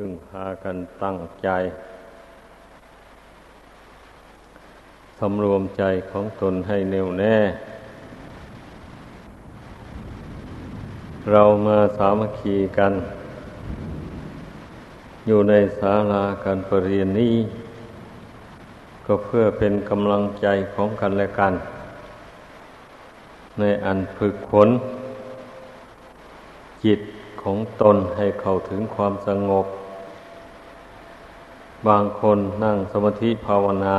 พึงพากันตั้งใจสำรวมใจของตนให้แน่วแน่ เรามาสามัคคีกัน อยู่ในศาลาการประเรียนนี้ ก็เพื่อเป็นกำลังใจของกันและกัน ในอันฝึกฝนจิตของตนให้เข้าถึงความสงบ บางคนนั่งสมาธิภาวนา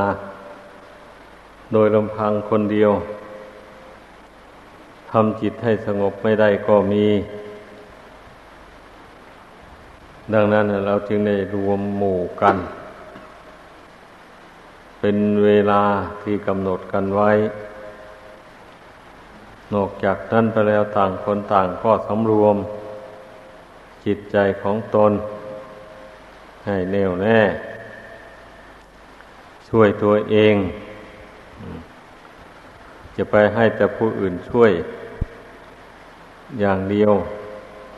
โดยลำพังคนเดียวทำจิตให้สงบไม่ได้ก็มี ดังนั้นเราจึงได้รวมหมู่กัน เป็นเวลาที่กำหนดกันไว้ นอกจากนั้นไปแล้วต่างคนต่างก็สำรวม จิตใจของตน ให้แน่วแน่ ช่วยตัวเอง จะไปให้แต่ผู้อื่นช่วย อย่างเดียว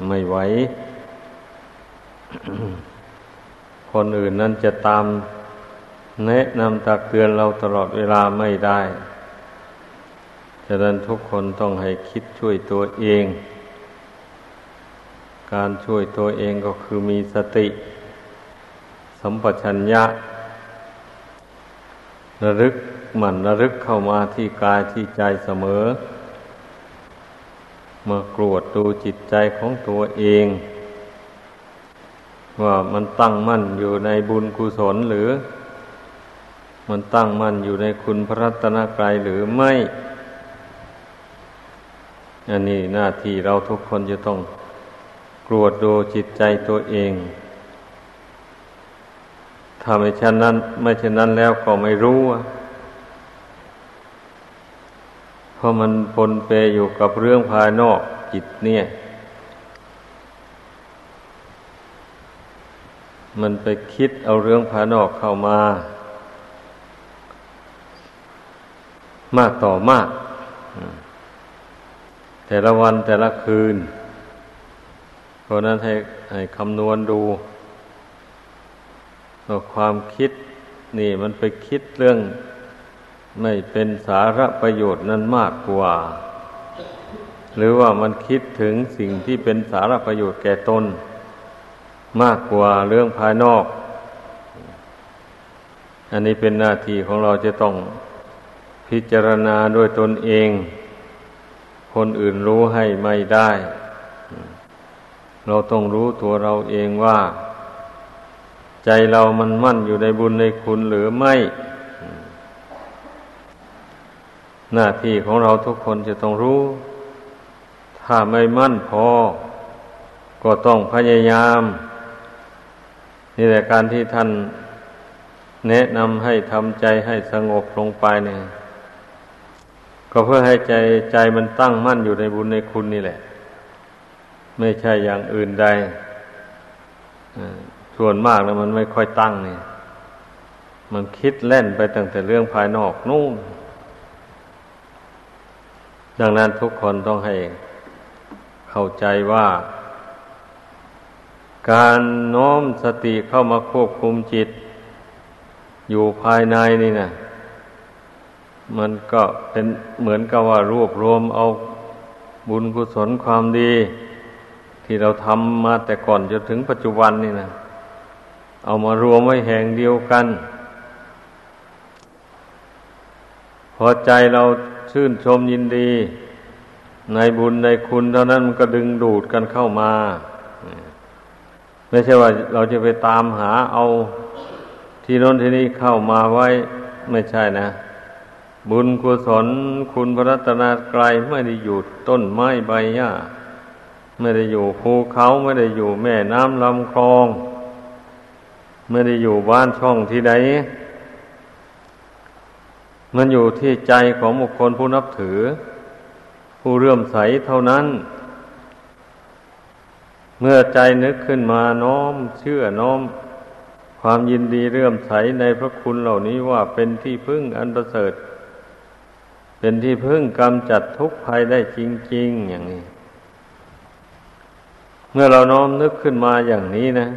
ไม่ไหว คนอื่นนั้นจะตามแนะนำตักเตือนเราตลอดเวลาไม่ได้ฉะนั้นทุกคนต้องให้คิดช่วยตัวเอง การช่วยตัวเองก็คือมีสติ สัมปชัญญะ ระลึกหมั่นระลึกเข้ามาที่กายที่ใจเสมอ มากรวดดูจิตใจของตัวเอง ว่ามันตั้งมั่นอยู่ในบุญกุศลหรือ มันตั้งมั่นอยู่ในคุณพระรัตนกรัยหรือไม่ อันนี้หน้าที่เราทุกคนจะต้องกรวดดูจิตใจตัวเอง ถ้าไม่เช่นนั้น ไม่เช่นนั้นแล้วก็ไม่รู้เพราะมันปนเปอยู่กับเรื่องภายนอกจิตเนี่ย มันไปคิดเอาเรื่องภายนอกเข้ามา มากต่อมาก แต่ละวันแต่ละคืนเพราะนั้นให้ให้คำนวณดู ความคิดนี่มันไปคิดเรื่องไม่เป็นสาระประโยชน์นั้นมากกว่า หรือว่ามันคิดถึงสิ่งที่เป็นสาระประโยชน์แก่ตน มากกว่าเรื่องภายนอก อันนี้เป็นหน้าที่ของเราจะต้องพิจารณาด้วยตนเอง คนอื่นรู้ให้ไม่ได้ เราต้องรู้ตัวเราเองว่า ใจเรามันมั่นอยู่ในบุญในคุณหรือไม่ หน้าที่ของเราทุกคนจะต้องรู้ ถ้าไม่มั่นพอ ก็ต้องพยายาม นี่แหละการที่ท่านแนะนำให้ทำใจให้สงบลงไปเนี่ย ก็เพื่อให้ใจใจมันตั้งมั่นอยู่ในบุญในคุณนี่แหละ ไม่ใช่อย่างอื่นใด ส่วนมากแล้วมันไม่ค่อยตั้งเนี่ยมันคิดเล่นไปตั้งแต่เรื่องภายนอกนู่น ดังนั้นทุกคนต้องให้เข้าใจว่า การโน้มสติเข้ามาควบคุมจิต อยู่ภายในนี่นะมันก็เป็นเหมือนกับว่ารวบรวมเอาบุญกุศลความดี ที่เราทำมาแต่ก่อนจนถึงปัจจุบันนี่นะ เอามารวมไว้แห่งเดียวกัน พอใจเราชื่นชมยินดี ในบุญในคุณเท่านั้นมันก็ดึงดูดกันเข้ามา ไม่ใช่ว่าเราจะไปตามหาเอาที่น้นที่นี้เข้ามาไว้ไม่ใช่นะ บุญกุศลคุณพระรัตนกรายไม่ได้อยู่ต้นไม้ใบหญ้าไม่ได้อยู่ภูเขาไม่ได้อยู่แม่น้ำลำคลอง ไม่ได้อยู่บ้านช่องที่ใดมันอยู่ที่ใจของบุคคลผู้นับถือ ผู้เรื่มใสเท่านั้น เมื่อใจนึกขึ้นมาน้อมเชื่อน้อม ความยินดีเรื่มใสในพระคุณเหล่านี้ว่าเป็นที่พึ่งอันประเสริฐ เป็นที่พึ่งกำจัดทุกภัยได้จริง ๆ อย่างนี้ เมื่อเราน้อมนึกขึ้นมาอย่างนี้นะ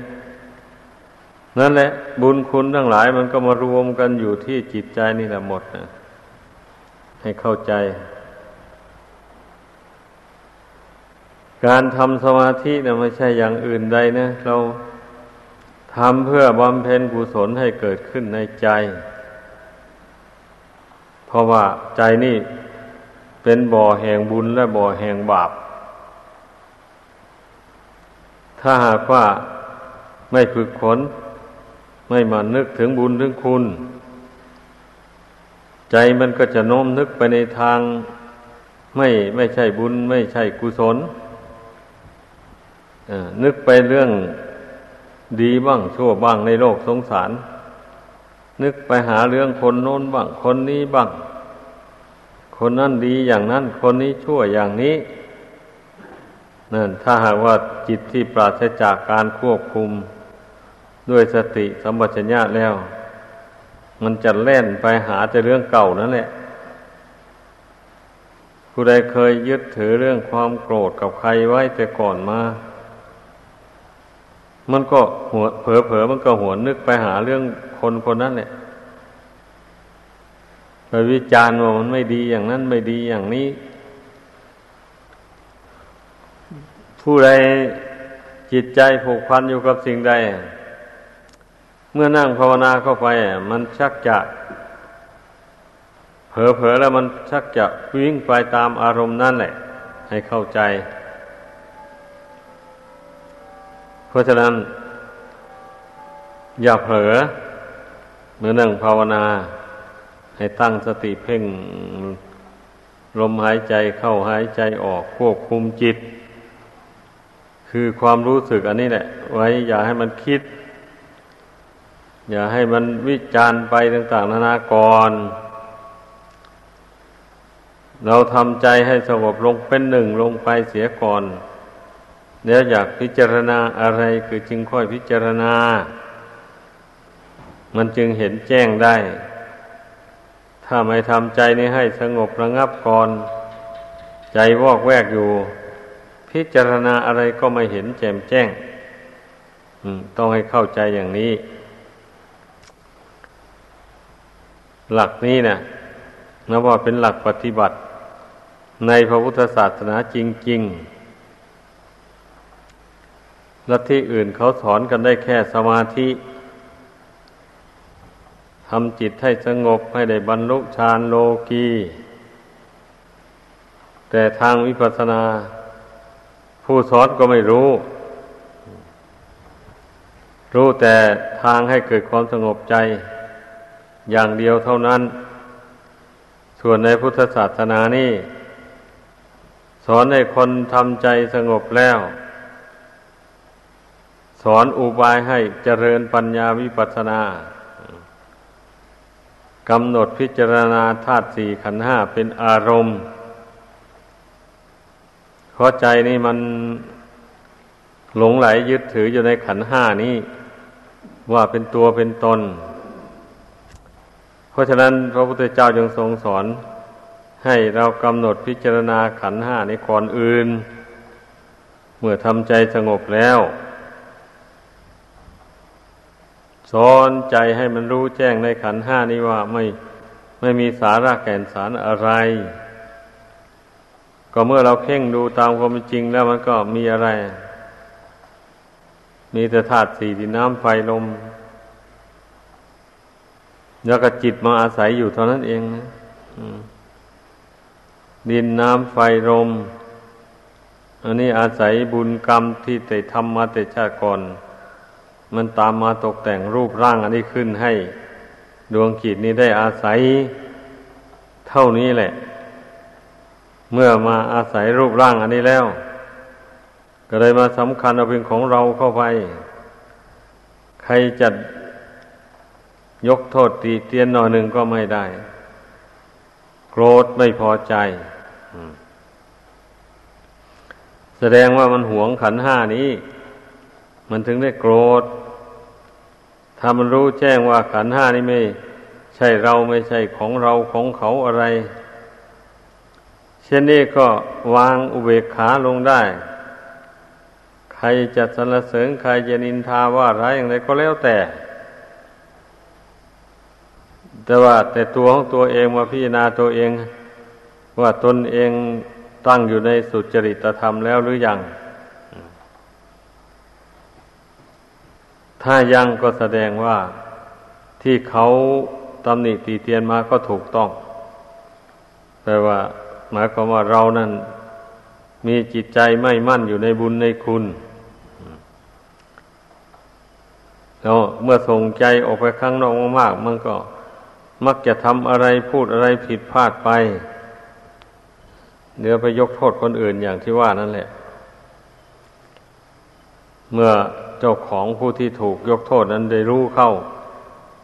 นั่นแหละ บุญคุณทั้งหลายมันก็มารวมกันอยู่ที่จิตใจนี่แหละหมดนะให้เข้าใจ การทำสมาธินะไม่ใช่อย่างอื่นใดนะเราทำเพื่อบำเพ็ญกุศลให้เกิดขึ้นในใจ เพราะว่าใจนี่เป็นบ่อแห่งบุญและบ่อแห่งบาป ถ้าหากว่าไม่ฝึกฝน ไม่มานึกถึงบุญถึงคุณ ใจมันก็จะโน้มนึกไปในทาง ไม่ไม่ใช่บุญ ไม่ใช่กุศลนึกไปเรื่องดีบ้างชั่วบ้างในโลกสงสาร นึกไปหาเรื่องคนโน้นบ้าง คนนี้บ้าง คนนั้นดีอย่างนั้น คนนี้ชั่วอย่างนี้นั่นถ้าหากว่าจิตที่ปราศจากการควบคุม ด้วยสติสัมปชัญญะแล้ว มันจะเล่นไปหาแต่เรื่องเก่านั่นแหละ ผู้ใดเคยยึดถือเรื่องความโกรธกับใครไว้แต่ก่อนมา มันก็หัวเผลอเผลอมันก็หัวนึกไปหาเรื่องคนคนนั้นเนี่ยไปวิจารณ์ว่ามันไม่ดีอย่างนั้นไม่ดีอย่างนี้ ผู้ใดจิตใจผูกพันอยู่กับสิ่งใด เมื่อนั่งภาวนาเข้าไป มันชักจะเผลอๆแล้วมันชักจะวิ่งไปตามอารมณ์นั่นแหละ ให้เข้าใจ เพราะฉะนั้น อย่าเผลอเมื่อนั่งภาวนา ให้ตั้งสติเพ่งลมหายใจเข้าหายใจออกควบคุมจิต คือความรู้สึกอันนี้แหละ ไว้อย่าให้มันคิด อย่าให้มันวิจารณ์ไปต่างๆนานาก่อน เราทำใจให้สงบลงเป็นหนึ่งลงไปเสียก่อนเดี๋ยวอยากพิจารณาอะไรคือจึงค่อยพิจารณา มันจึงเห็นแจ้งได้ ถ้าไม่ทำใจนี้ให้สงบระงับก่อน ใจวอกแวกอยู่ พิจารณาอะไรก็ไม่เห็นแจ่มแจ้งต้องให้เข้าใจอย่างนี้ หลักนี้นะนับว่าเป็นหลักปฏิบัติ ในพระพุทธศาสนาจริงๆลัทธิอื่นเขาสอนกันได้แค่สมาธิทำจิตให้สงบให้ได้บรรลุฌานโลกีแต่ทางวิปัสสนา ผู้สอนก็ไม่รู้ รู้แต่ทางให้เกิดความสงบใจ อย่างเดียวเท่านั้น ส่วนในพุทธศาสนานี่ สอนให้คนทำใจสงบแล้ว สอนอุบายให้เจริญปัญญาวิปัสสนากำหนดพิจารณาธาตุสี่ขันห้าเป็นอารมณ์เพราะใจนี่มันหลงไหลยึดถืออยู่ในขันห้านี้ ว่าเป็นตัวเป็นตน เพราะฉะนั้นพระพุทธเจ้าจึงทรงสอน ให้เรากำหนดพิจารณาขันห้าในก่อนอื่น เมื่อทำใจสงบแล้วสอนใจให้มันรู้แจ้งในขันห้านี้ว่าไม่ไม่มีสาระแก่นสารอะไร ก็เมื่อเราเพ่งดูตามความจริงแล้วมันก็มีอะไร มีแต่ธาตุสี่ดินน้ำไฟลม แล้วก็จิตมาอาศัยอยู่เท่านั้นเองนะดินน้ำไฟลมอันนี้อาศัยบุญกรรมที่แต่ทำมาแต่ชาติก่อน มันตามมาตกแต่งรูปร่างอันนี้ขึ้นให้ ดวงจิตนี้ได้อาศัยเท่านี้แหละ เมื่อมาอาศัยรูปร่างอันนี้แล้ว ก็เลยมาสำคัญเอาเป็นของเราเข้าไป ใครจะ ยกโทษตีเตียนหน่อยหนึ่งก็ไม่ได้ โกรธไม่พอใจแสดงว่ามันหวงขันห้านี้ มันถึงได้โกรธ ถ้ามันรู้แจ้งว่าขันห้านี้ไม่ ใช่เราไม่ใช่ของเราของเขาอะไร เช่นนี้ก็วางอุเบกขาลงได้ ใครจะสรรเสริญใครจะนินทาว่าร้ายอย่างไรก็แล้วแต่ แต่ว่าแต่ตัวของตัวเองมาพิจารณาตัวเอง ว่าตนเองตั้งอยู่ในสุจริตธรรมแล้วหรือยัง ถ้ายังก็แสดงว่าที่เขาตำหนิตีเตียนมาก็ถูกต้อง แปลว่า หมายความว่าเรานั้นมีจิตใจไม่มั่นอยู่ในบุญในคุณแล้วเมื่อส่งใจออกไปข้างนอกมากๆมันก็ มักจะทำอะไรพูดอะไรผิดพลาดไปเดี๋ยวไปยกโทษคนอื่นอย่างที่ว่านั่นแหละ เมื่อเจ้าของผู้ที่ถูกยกโทษนั้นได้รู้เข้า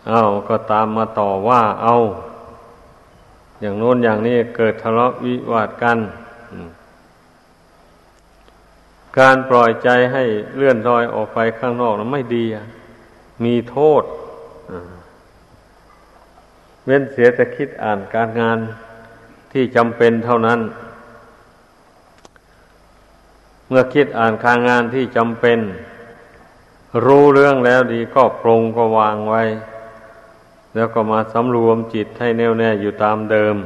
เอาก็ตามมาต่อว่าเอา อย่างโน้นอย่างนี้เกิดทะเลาะวิวาทกัน การปล่อยใจให้เลื่อนลอยออกไปข้างนอกนั้นไม่ดี มีโทษ เว้นเสียแต่คิดอ่านการงานที่จำเป็นเท่านั้น เมื่อคิดอ่านคางานที่จำเป็น รู้เรื่องแล้วดีก็ปรงก็วางไว้ แล้วก็มาสำรวมจิตให้แน่วแน่อยู่ตามเดิม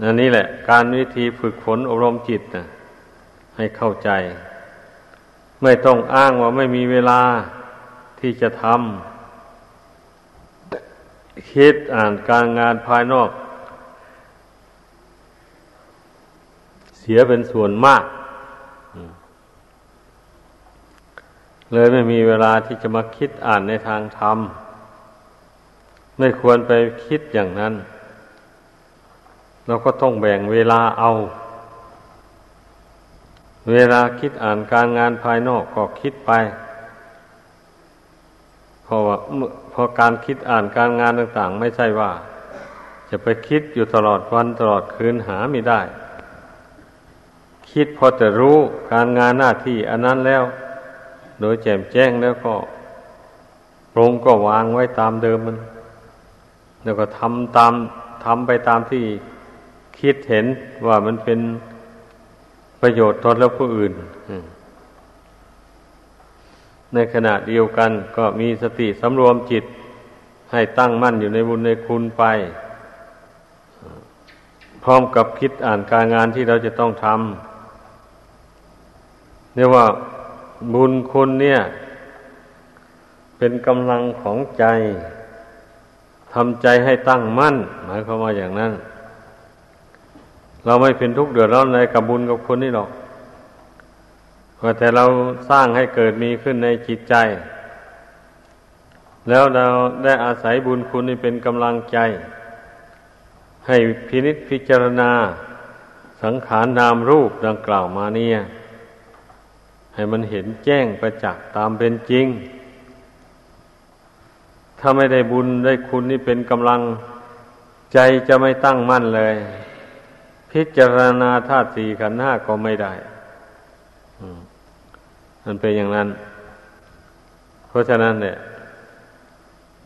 นันนี่แหละ การวิธีฝึกฝนอบรมจิตนะให้เข้าใจ ไม่ต้องอ้างว่าไม่มีเวลาที่จะทำ คิดอ่านการงานภายนอก เสียเป็นส่วนมาก เลยไม่มีเวลาที่จะมาคิดอ่านในทางธรรม ไม่ควรไปคิดอย่างนั้น เราก็ต้องแบ่งเวลาเอา เวลาคิดอ่านการงานภายนอกก็คิดไป เพราะว่าพราะการคิดอ่านการงานต่าง ๆ ไม่ใช่ว่า จะไปคิดอยู่ตลอดวันตลอดคืนหาไม่ได้ คิดพอจะรู้การงานหน้าที่อันนั้นแล้ว โดยแจ่มแจ้งแล้วก็ปรงก็วางไว้ตามเดิมมัน แล้วก็ทำตามทำไปตามที่คิดเห็นว่ามันเป็นประโยชน์ตนและผู้อื่น ในขณะเดียวกันก็มีสติสำรวมจิต ให้ตั้งมั่นอยู่ในบุญในคุณไป พร้อมกับคิดอ่านการงานที่เราจะต้องทำเรียกว่าบุญคุณเนี่ย เป็นกำลังของใจทำใจให้ตั้งมั่น หมายความว่าอย่างนั้น เราไม่เป็นทุกข์เดือดร้อนอะไรกับบุญกับคุณนี่หรอก แต่เราสร้างให้เกิดมีขึ้นในจิตใจ แล้วเราได้อาศัยบุญคุณนี่เป็นกำลังใจ ให้พินิจพิจารณา สังขารนามรูปดังกล่าวมาเนี่ย ให้มันเห็นแจ้งประจักษ์ตามเป็นจริง ถ้าไม่ได้บุญได้คุณนี่เป็นกำลังใจจะไม่ตั้งมั่นเลย พิจารณาธาตุสี่ขันธ์ห้าก็ไม่ได้ มันเป็นอย่างนั้น เพราะฉะนั้นเนี่ย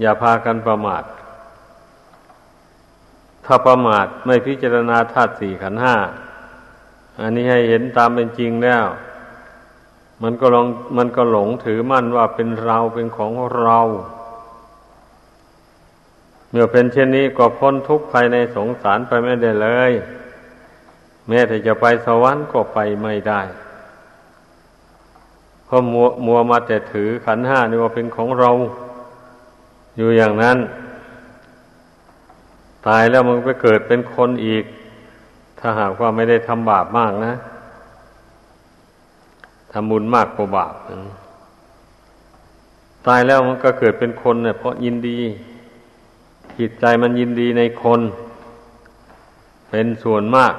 อย่าพากันประมาท ถ้าประมาทไม่พิจารณาธาตุสี่ขันห้า อันนี้ให้เห็นตามเป็นจริงแล้ว มันก็ลองมันก็หลงถือมั่นว่าเป็นเราเป็นของเรา เมื่อเป็นเช่นนี้ก็พ้นทุกข์ภายในสงสารไปไม่ได้เลย แม้แต่จะไปสวรรค์ก็ไปไม่ได้ เพราะมัวมัวมาแต่ถือขันห้านี่ว่าเป็นของเรา อยู่อย่างนั้น ตายแล้วมันไปเกิดเป็นคนอีก ถ้าหากว่าไม่ได้ทำบาปมากนะทำบุญมากกว่าบาปตายแล้วมันก็เกิดเป็นคนเนี่ยเพราะยินดี จิตใจมันยินดีในคน เป็นส่วนมาก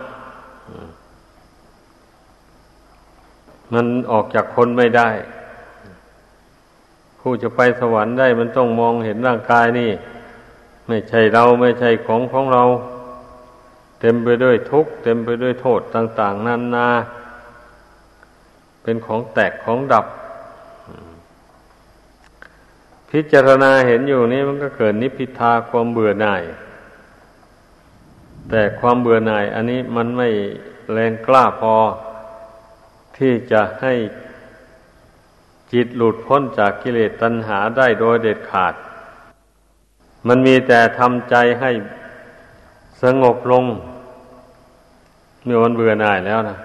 มันออกจากคนไม่ได้ ผู้จะไปสวรรค์ได้มันต้องมองเห็นร่างกายนี่ ไม่ใช่เราไม่ใช่ของของเรา เต็มไปด้วยทุกข์เต็มไปด้วยโทษต่าง ๆนานา เป็นของแตกของดับ พิจารณาเห็นอยู่นี่มันก็เกิดนิพิทาความเบื่อหน่าย แต่ความเบื่อหน่าย อันนี้มันไม่แรงกล้าพอ ที่จะให้จิตหลุดพ้นจากกิเลสตัณหาได้โดยเด็ดขาด มันมีแต่ทำใจให้สงบลง เมื่อมันเบื่อหน่ายแล้วนะ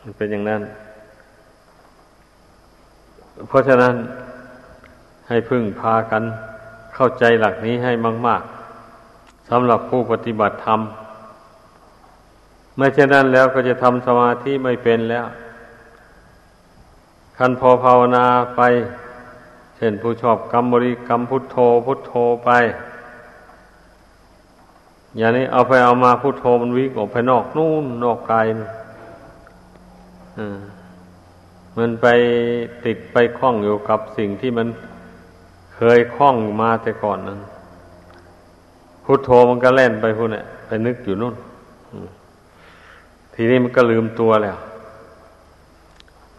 มันเป็นอย่างนั้น เพราะฉะนั้นให้พึ่งพากันเข้าใจหลักนี้ให้มาก ๆสำหรับผู้ปฏิบัติธรรม ไม่อเช่นนั้นแล้วก็จะทำสมาธิไม่เป็นแล้ว คันพอภาวนาไป เช่นผู้ชอบกรรมบริกรรมพุทโธพุทโธไป อย่างนี้เอาไปเอามาพุทโธมันวิ่งออกไปนอกนู่นนอกกายมันไปติดไปคล้องอยู่กับสิ่งที่มันเคยคล้องมาแต่ก่อนนั้นพุทโธมันก็เล่นไปพูดเนี่ยไปนึกอยู่นู่น ทีนี้มันก็ลืมตัวแล้ว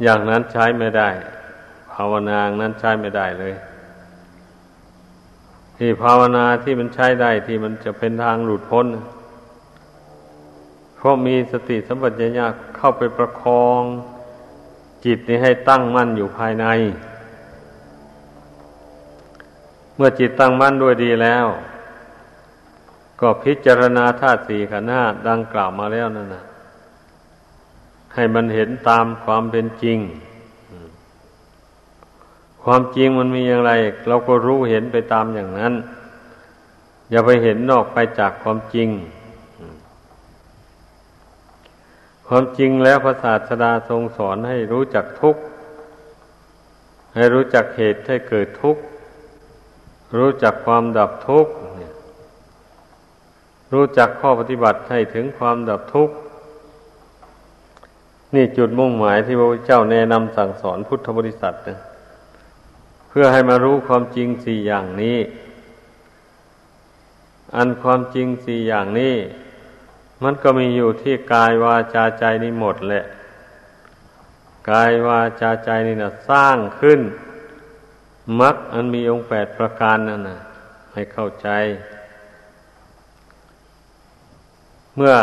อย่างนั้นใช้ไม่ได้ ภาวนานั้นใช้ไม่ได้เลย ที่ภาวนาที่มันใช้ได้ที่มันจะเป็นทางหลุดพ้นเพราะมีสติสัมปชัญญะเข้าไปประคองจิตนี้ให้ตั้งมั่นอยู่ภายใน เมื่อจิตตั้งมั่นด้วยดีแล้ว ก็พิจารณาธาตุสี่ขันธ์ห้าดังกล่าวมาแล้วนั่นนะ ให้มันเห็นตามความเป็นจริง ความจริงมันมีอย่างไร เราก็รู้เห็นไปตามอย่างนั้น อย่าไปเห็นนอกไปจากความจริง ความจริงแล้วพระศาสดาทรงสอนให้รู้จักทุกข์ ให้รู้จักเหตุให้เกิดทุกข์ รู้จักความดับทุกข์ รู้จักข้อปฏิบัติให้ถึงความดับทุกข์ นี่จุดมุ่งหมายที่พระพุทธเจ้าแนะนำสั่งสอนพุทธบริษัทนะเพื่อให้มารู้ความจริงสี่อย่างนี้ อันความจริงสี่อย่างนี้ มันก็มีอยู่ที่กายวาจาใจนี่หมดแหละ กายวาจาใจนี่นะสร้างขึ้นมรรคอันมีองค์แปดประการนั่นนะให้เข้าใจ เมื่อ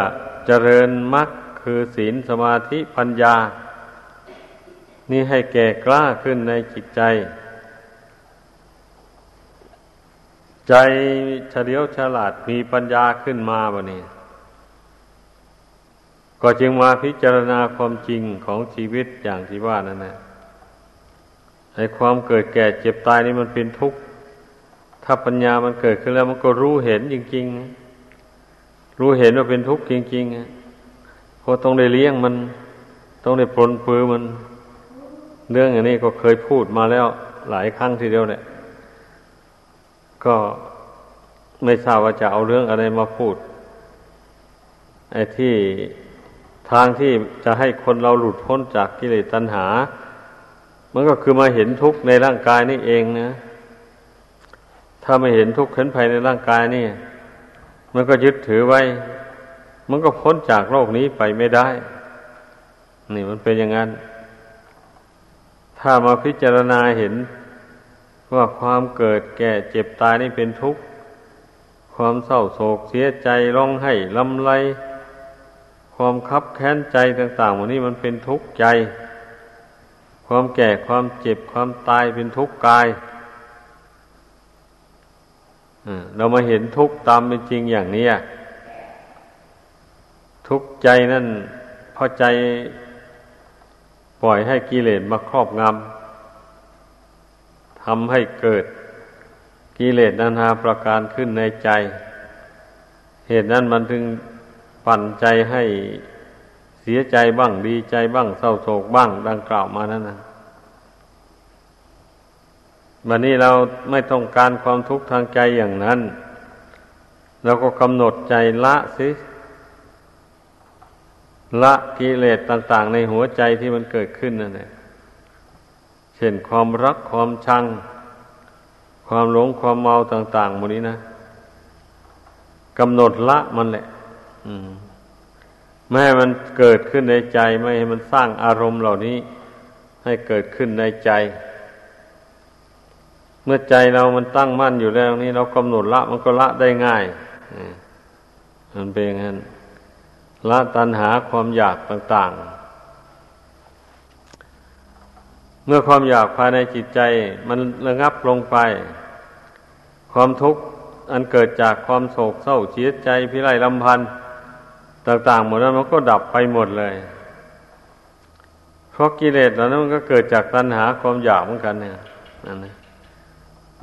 เจริญมรรค คือศีลสมาธิปัญญา นี่ให้แก่กล้าขึ้นในจิตใจ ใจเฉลียวฉลาดมีปัญญาขึ้นมาบะนี้ ก็จึงมาพิจารณาความจริงของชีวิตอย่างที่ว่านั่นแหละไอ้ความเกิดแก่เจ็บตายนี่มันเป็นทุกข์ ถ้าปัญญามันเกิดขึ้นแล้วมันก็รู้เห็นจริง ๆ รู้เห็นว่าเป็นทุกข์จริง ๆ เพราะต้องได้เลี้ยงมัน ต้องได้ปลนปือมัน เรื่องอย่างนี้ก็เคยพูดมาแล้วหลายครั้งทีเดียวเนี่ย ก็ไม่ทราบว่าจะเอาเรื่องอะไรมาพูด ไอ้ที่ทางที่จะให้คนเราหลุดพ้นจากกิเลสตัณหา มันก็คือมาเห็นทุกข์ในร่างกายนี่เองนะ ถ้าไม่เห็นทุกข์เห็นภายในร่างกายนี่ มันก็ยึดถือไว้ มันก็พ้นจากโลกนี้ไปไม่ได้ นี่มันเป็นอย่างนั้น ถ้ามาพิจารณาเห็นว่าความเกิดแก่เจ็บตายนี่เป็นทุกข์ ความเศร้าโศกเสียใจร้องไห้ลำไร ความคับแค้นใจต่างๆวันนี้มันเป็นทุกข์ใจ ความแก่ความเจ็บความตายเป็นทุกข์กายเรามาเห็นทุกข์ตามเป็นจริงอย่างนี้ ทุกข์ใจนั่นพอใจปล่อยให้กิเลสมาครอบงำทำให้เกิดกิเลสนานาประการขึ้นในใจ เหตุนั้นมันถึงปั่นใจให้เสียใจบ้างดีใจบ้างเศร้าโศกบ้างดังกล่าวมานั้นนะวันนี้เราไม่ต้องการความทุกข์ทางใจอย่างนั้น เราก็กำหนดใจละสิ ละกิเลสต่าง ๆ ในหัวใจที่มันเกิดขึ้นนั่นแหละเช่นความรักความชัง ความหลงความเมาต่างๆหมดนี้นะกำหนดละมันแหละไม่ให้มันเกิดขึ้นในใจ ไม่ให้มันสร้างอารมณ์เหล่านี้ ให้เกิดขึ้นในใจ เมื่อใจเรามันตั้งมั่นอยู่แล้วนี้เรากำหนดละมันก็ละได้ง่ายมันเป็นอย่างนั้น ละตัณหาความอยากต่างๆ เมื่อความอยากภายในจิตใจ มันระงับลงไป ความทุกข์อันเกิดจากความโศกเศร้าเสียใจพิไรลำพันธ์ต่างๆหมดนั้นมันก็ดับไปหมดเลย เพราะกิเลสเหล่านั้นมันก็เกิดจากตัณหาความอยากเหมือนกันเนี่ยนั่นนะ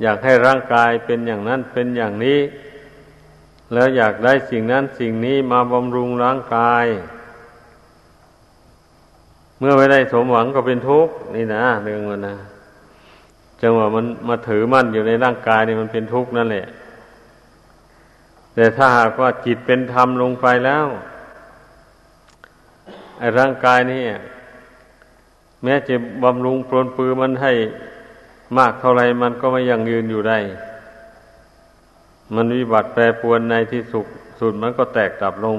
อยากให้ร่างกายเป็นอย่างนั้นเป็นอย่างนี้ แล้วอยากได้สิ่งนั้นสิ่งนี้มาบำรุงร่างกาย เมื่อไม่ได้สมหวังก็เป็นทุกข์นี่นะเรื่องมันนะจังหวะมันมาถือมั่นอยู่ในร่างกายนี่มันเป็นทุกข์นั่นแหละ แต่ถ้าหากว่าจิตเป็นธรรมลงไปแล้วไอ้ร่างกายนี่แม้จะบำรุงปรนปือมันให้มากเท่าไรมันก็ไม่ยังยืนอยู่ได้ มันวิบัติแปรปวนในที่สุดสุดมันก็แตกดับลง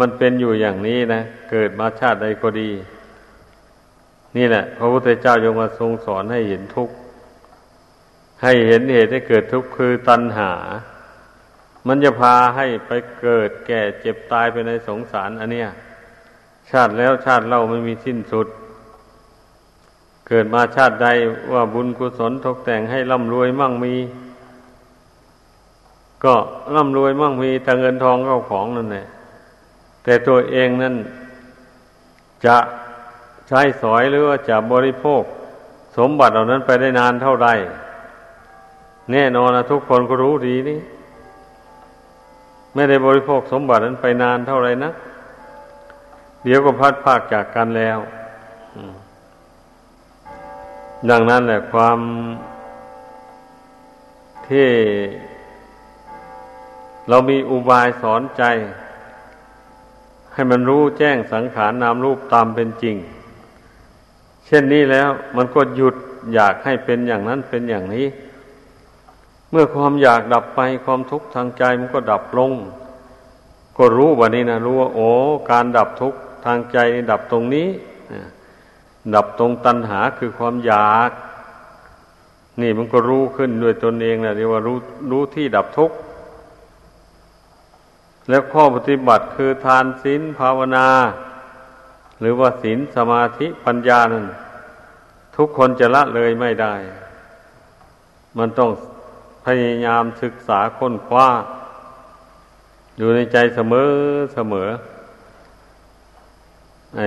มันเป็นอยู่อย่างนี้นะ เกิดมาชาติใดก็ดี นี่แหละ พระพุทธเจ้ายงมาทรงสอนให้เห็นทุกข์ ให้เห็นเหตุให้เกิดทุกข์คือตัณหา มันจะพาให้ไปเกิดแก่เจ็บตายไปในสงสารอันเนี้ย ชาติแล้วชาติเล่าไม่มีสิ้นสุด เกิดมาชาติใดว่าบุญกุศลตกแต่งให้ร่ำรวยมั่งมี ก็ร่ำรวยมั่งมีแต่เงินทองเข้าของนั่นแหละแต่ตัวเองนั่นจะใช้สอยหรือว่าจะบริโภค สมบัติเหล่านั้นไปได้นานเท่าไรแน่นอนนะทุกคนก็รู้ดีนี่ไม่ได้บริโภคสมบัตินั้นไปนานเท่าไรนะ เดี๋ยวก็พัดภาคจากกันแล้ว อืม ดังนั้นแหละความที่เรามีอุบายสอนใจ ให้มันรู้แจ้งสังขารนามรูปตามเป็นจริง เช่นนี้แล้วมันก็หยุดอยากให้เป็นอย่างนั้นเป็นอย่างนี้ เมื่อความอยากดับไปความทุกข์ทางใจมันก็ดับลง ก็รู้วันนี้นะรู้ว่าโอ้การดับทุกข์ทางใจดับตรงนี้ ดับตรงตัณหาคือความอยาก นี่มันก็รู้ขึ้นด้วยตนเองนะเรียกว่ารู้รู้ที่ดับทุกข์ แล้วข้อปฏิบัติคือทานศีลภาวนา หรือว่าศีลสมาธิปัญญานั้นทุกคนจะละเลยไม่ได้ มันต้องพยายามศึกษาค้นคว้า อยู่ในใจเสมอเสมอไอ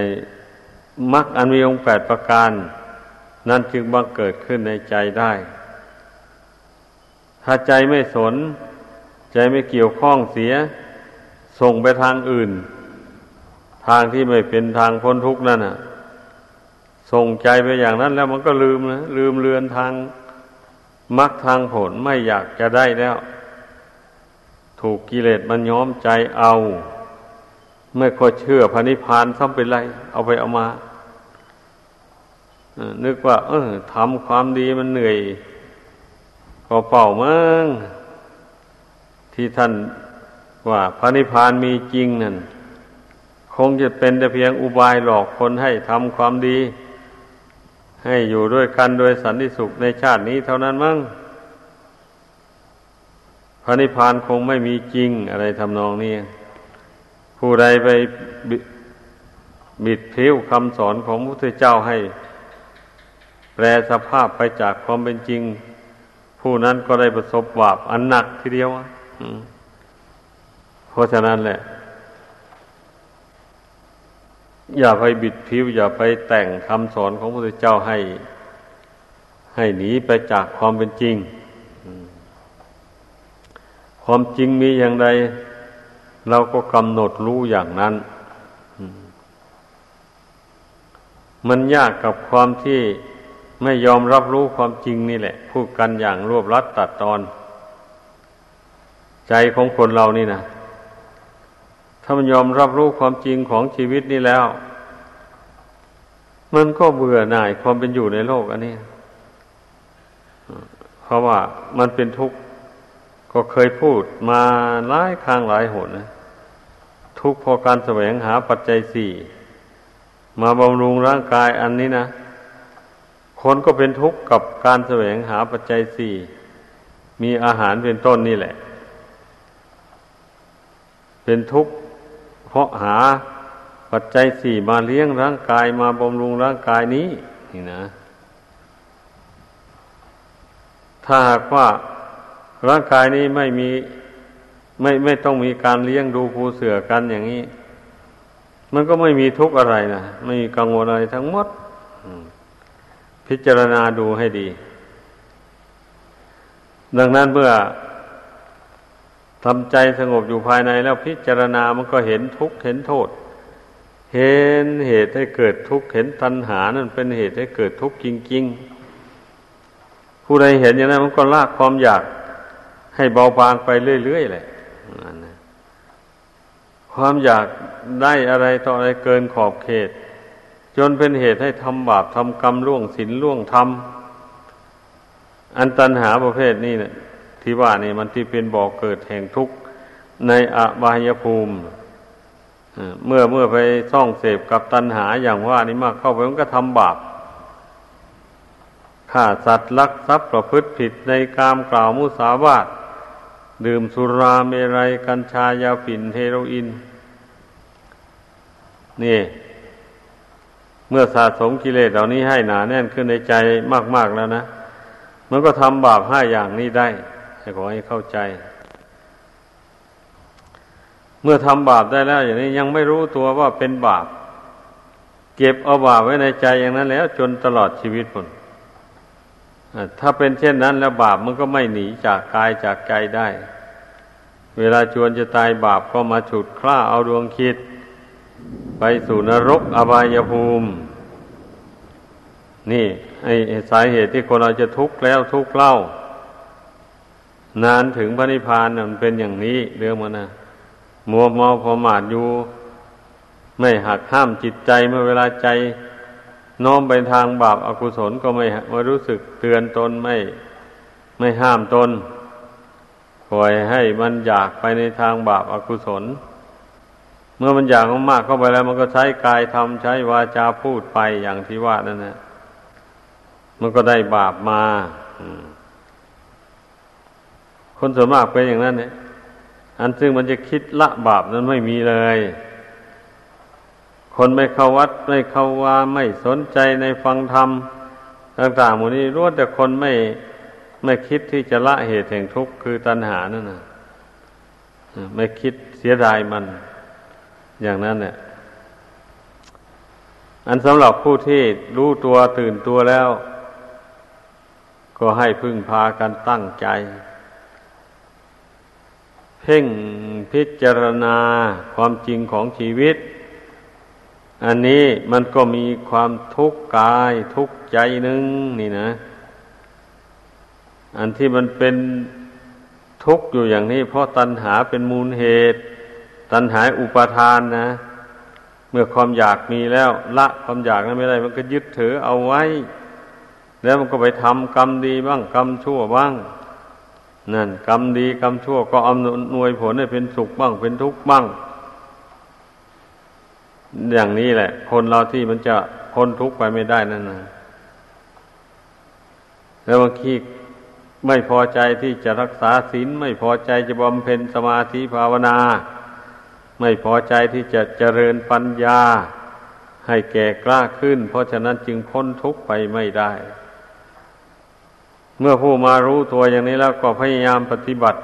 มรรคอันมีองค์แปดประการ นั่นจึงบังเกิดขึ้นในใจได้ ถ้าใจไม่สน ใจไม่เกี่ยวข้องเสีย ส่งไปทางอื่น ทางที่ไม่เป็นทางพ้นทุกข์นั่นน่ะ ส่งใจไปอย่างนั้นแล้วมันก็ลืมนะลืมเลือนทางมรรคทางผลไม่อยากจะได้แล้ว ถูกกิเลสมันย้อมใจเอา ไม่ค่อยเชื่อพระนิพพานซ้ำเป็นไร เอาไปเอามานึกว่า เออทำความดีมันเหนื่อยก็เป่ามั้งที่ท่านว่าพระนิพพานมีจริงนั่นคงจะเป็นแต่เพียงอุบายหลอกคนให้ทำความดี ให้อยู่ด้วยกันโดยสันติสุขในชาตินี้เท่านั้นมั้งพระนิพพานคงไม่มีจริงอะไรทำนองนี้ ผู้ใดไปบิดพิ้วคำสอนของพระพุทธเจ้าให้ แปลสภาพไปจากความเป็นจริง ผู้นั้นก็ได้ประสบบาปอันหนักทีเดียวเพราะฉะนั้นแหละ อย่าไปบิดพิ้วอย่าไปแต่งคำสอนของพระพุทธเจ้าให้ ให้หนีไปจากความเป็นจริง ความจริงมีอย่างใด เราก็กำหนดรู้อย่างนั้น มันยากกับความที่ไม่ยอมรับรู้ความจริงนี่แหละ พูดกันอย่างรวบรัดตัดตอน ใจของคนเรานี่นะถ้ามันยอมรับรู้ความจริงของชีวิตนี่แล้ว มันก็เบื่อหน่ายความเป็นอยู่ในโลกอันนี้ เพราะว่ามันเป็นทุกข์ ก็เคยพูดมาหลายครั้งหลายหนนะทุกข์เพราะการแสวงหาปัจจัยสี่มาบำรุงร่างกายอันนี้นะคนก็เป็นทุกข์กับการแสวงหาปัจจัยสี่มีอาหารเป็นต้นนี่แหละ เป็นทุกข์เพราะหาปัจจัยสี่มาเลี้ยงร่างกายมาบำรุงร่างกายนี้นี่นะ ถ้าหากว่า ร่างกายนี้ไม่มีไม่ไม่ต้องมีการเลี้ยงดูภูเสือกันอย่างนี้ มันก็ไม่มีทุกข์อะไรนะไม่มีกังวลอะไรทั้งหมดพิจารณาดูให้ดี ดังนั้นเมื่อทำใจสงบอยู่ภายในแล้วพิจารณามันก็เห็นทุกข์เห็นโทษ เห็นเหตุให้เกิดทุกข์เห็นตัณหานั่นเป็นเหตุให้เกิดทุกข์จริง ๆ ผู้ใดเห็นอย่างนั้นมันก็ลากความอยาก ให้เบาบางไปเรื่อยๆแหละความอยากได้อะไรต่ออะไรเกินขอบเขต จนเป็นเหตุให้ทำบาปทำกรรมล่วงศีลล่วงธรรมอันตัณหาประเภทนี้เนะี่ยที่ว่านี่มันที่เป็นบ่อกเกิดแห่งทุกข์ในอบายภูมิเมื่อเมื่อไปซ่องเสพกับตัณหาอย่างว่านี่มากเข้าไปมันก็ทำบาปฆ่าสัตว์ลักทรัพย์ประพฤติผิดในกามกล่าวมุสาวาท ดื่มสุราเมรัย กัญชายาฝิ่นเฮโรอีนนี่ เมื่อสะสมกิเลสเหล่านี้ให้หนาแน่นขึ้นในใจมาก ๆแล้วนะมันก็ทำบาปห้าอย่างนี้ได้ให้ขอให้เข้าใจ เมื่อทำบาปได้แล้ว อย่างนี้ยังไม่รู้ตัวว่าเป็นบาป เก็บเอาบาปไว้ในใจอย่างนั้นแล้ว จนตลอดชีวิตผล ถ้าเป็นเช่นนั้นแล้วบาปมันก็ไม่หนีจากกายจากใจได้ เวลาจวนจะตายบาปก็มาฉุดคล้าเอาดวงคิด ไปสู่นรกอบายภูมิ นี่ ไอ้สาเหตุที่คนเราจะทุกข์แล้วทุกข์เล่า นานถึงพระนิพพานมันเป็นอย่างนี้เรื่องมันนะมัวเมาพอมาดอยู่ ไม่หักห้ามจิตใจเมื่อเวลาใจ น้อมไปทางบาปอากุศลก็ไม่ไม่รู้สึกเตือนตนไม่ไม่ห้ามตนปล่อยให้มันอยากไปในทางบาปอากุศล เมื่อมันอยากมากๆเข้าไปแล้วมันก็ใช้กายทำใช้วาจาพูดไปอย่างที่ว่านั่นนะมันก็ได้บาปมาคนส่วนมากเป็นอย่างนั้นเนี่ยอันซึ่งมันจะคิดละบาปนั้นไม่มีเลย คนไม่เข้าวัดไม่เข้าวาไม่สนใจในฟังธรรม ต่างๆหมดนี้รู้แต่คนไม่ไม่คิดที่จะละเหตุแห่งทุกข์คือตัณหานั่นนะไม่คิดเสียดายมัน อย่างนั้นเนี่ยอันสำหรับผู้ที่รู้ตัวตื่นตัวแล้ว ก็ให้พึ่งพากันตั้งใจ เพ่งพิจารณาความจริงของชีวิต อันนี้มันก็มีความทุกข์กายทุกข์ใจนึงนี่นะ อันที่มันเป็นทุกข์อยู่อย่างนี้เพราะตัณหาเป็นมูลเหตุ ตัณหาอุปทานนะ เมื่อความอยากมีแล้ว ละความอยากนั้นไม่ได้ มันก็ยึดถือเอาไว้ แล้วมันก็ไปทำกรรมดีบ้างกรรมชั่วบ้างนั่นกรรมดีกรรมชั่วก็อำนวยผลให้เป็นสุขบ้างเป็นทุกข์บ้าง อย่างนี้แหละ คนเราที่มันจะพ้นทุกข์ไปไม่ได้นั่นนะแล้วบางทีไม่พอใจที่จะรักษาศีลไม่พอใจจะบำเพ็ญสมาธิภาวนา ไม่พอใจที่จะเจริญปัญญา ให้แก่กล้าขึ้น เพราะฉะนั้นจึงพ้นทุกข์ไปไม่ได้ เมื่อผู้มารู้ตัวอย่างนี้แล้วก็พยายามปฏิบัติ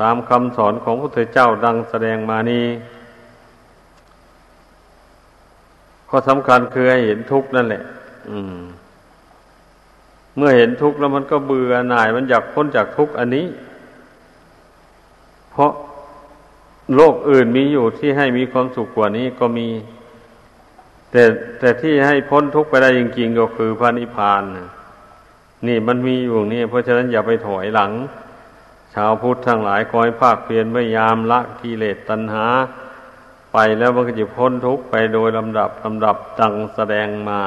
ตามคำสอนของพระพุทธเจ้าดังแสดงมานี้ ข้อสำคัญคือให้เห็นทุกข์นั่นแหละ อืม เมื่อเห็นทุกข์แล้วมันก็เบื่อหน่าย มันอยากพ้นจากทุกข์อันนี้ เพราะโลกอื่นมีอยู่ที่ให้มีความสุขกว่านี้ก็มี แต่แต่ที่ให้พ้นทุกข์ไปได้จริงๆก็คือพระนิพพานนี่มันมีอยู่นี่เพราะฉะนั้นอย่าไปถอยหลัง ชาวพุทธทั้งหลายคอยภาคเพียรพยายามละกิเลสตัณหา ไปแล้วมันก็จะพ้นทุกข์ไปโดยลำดับลำดับดังแสดงมา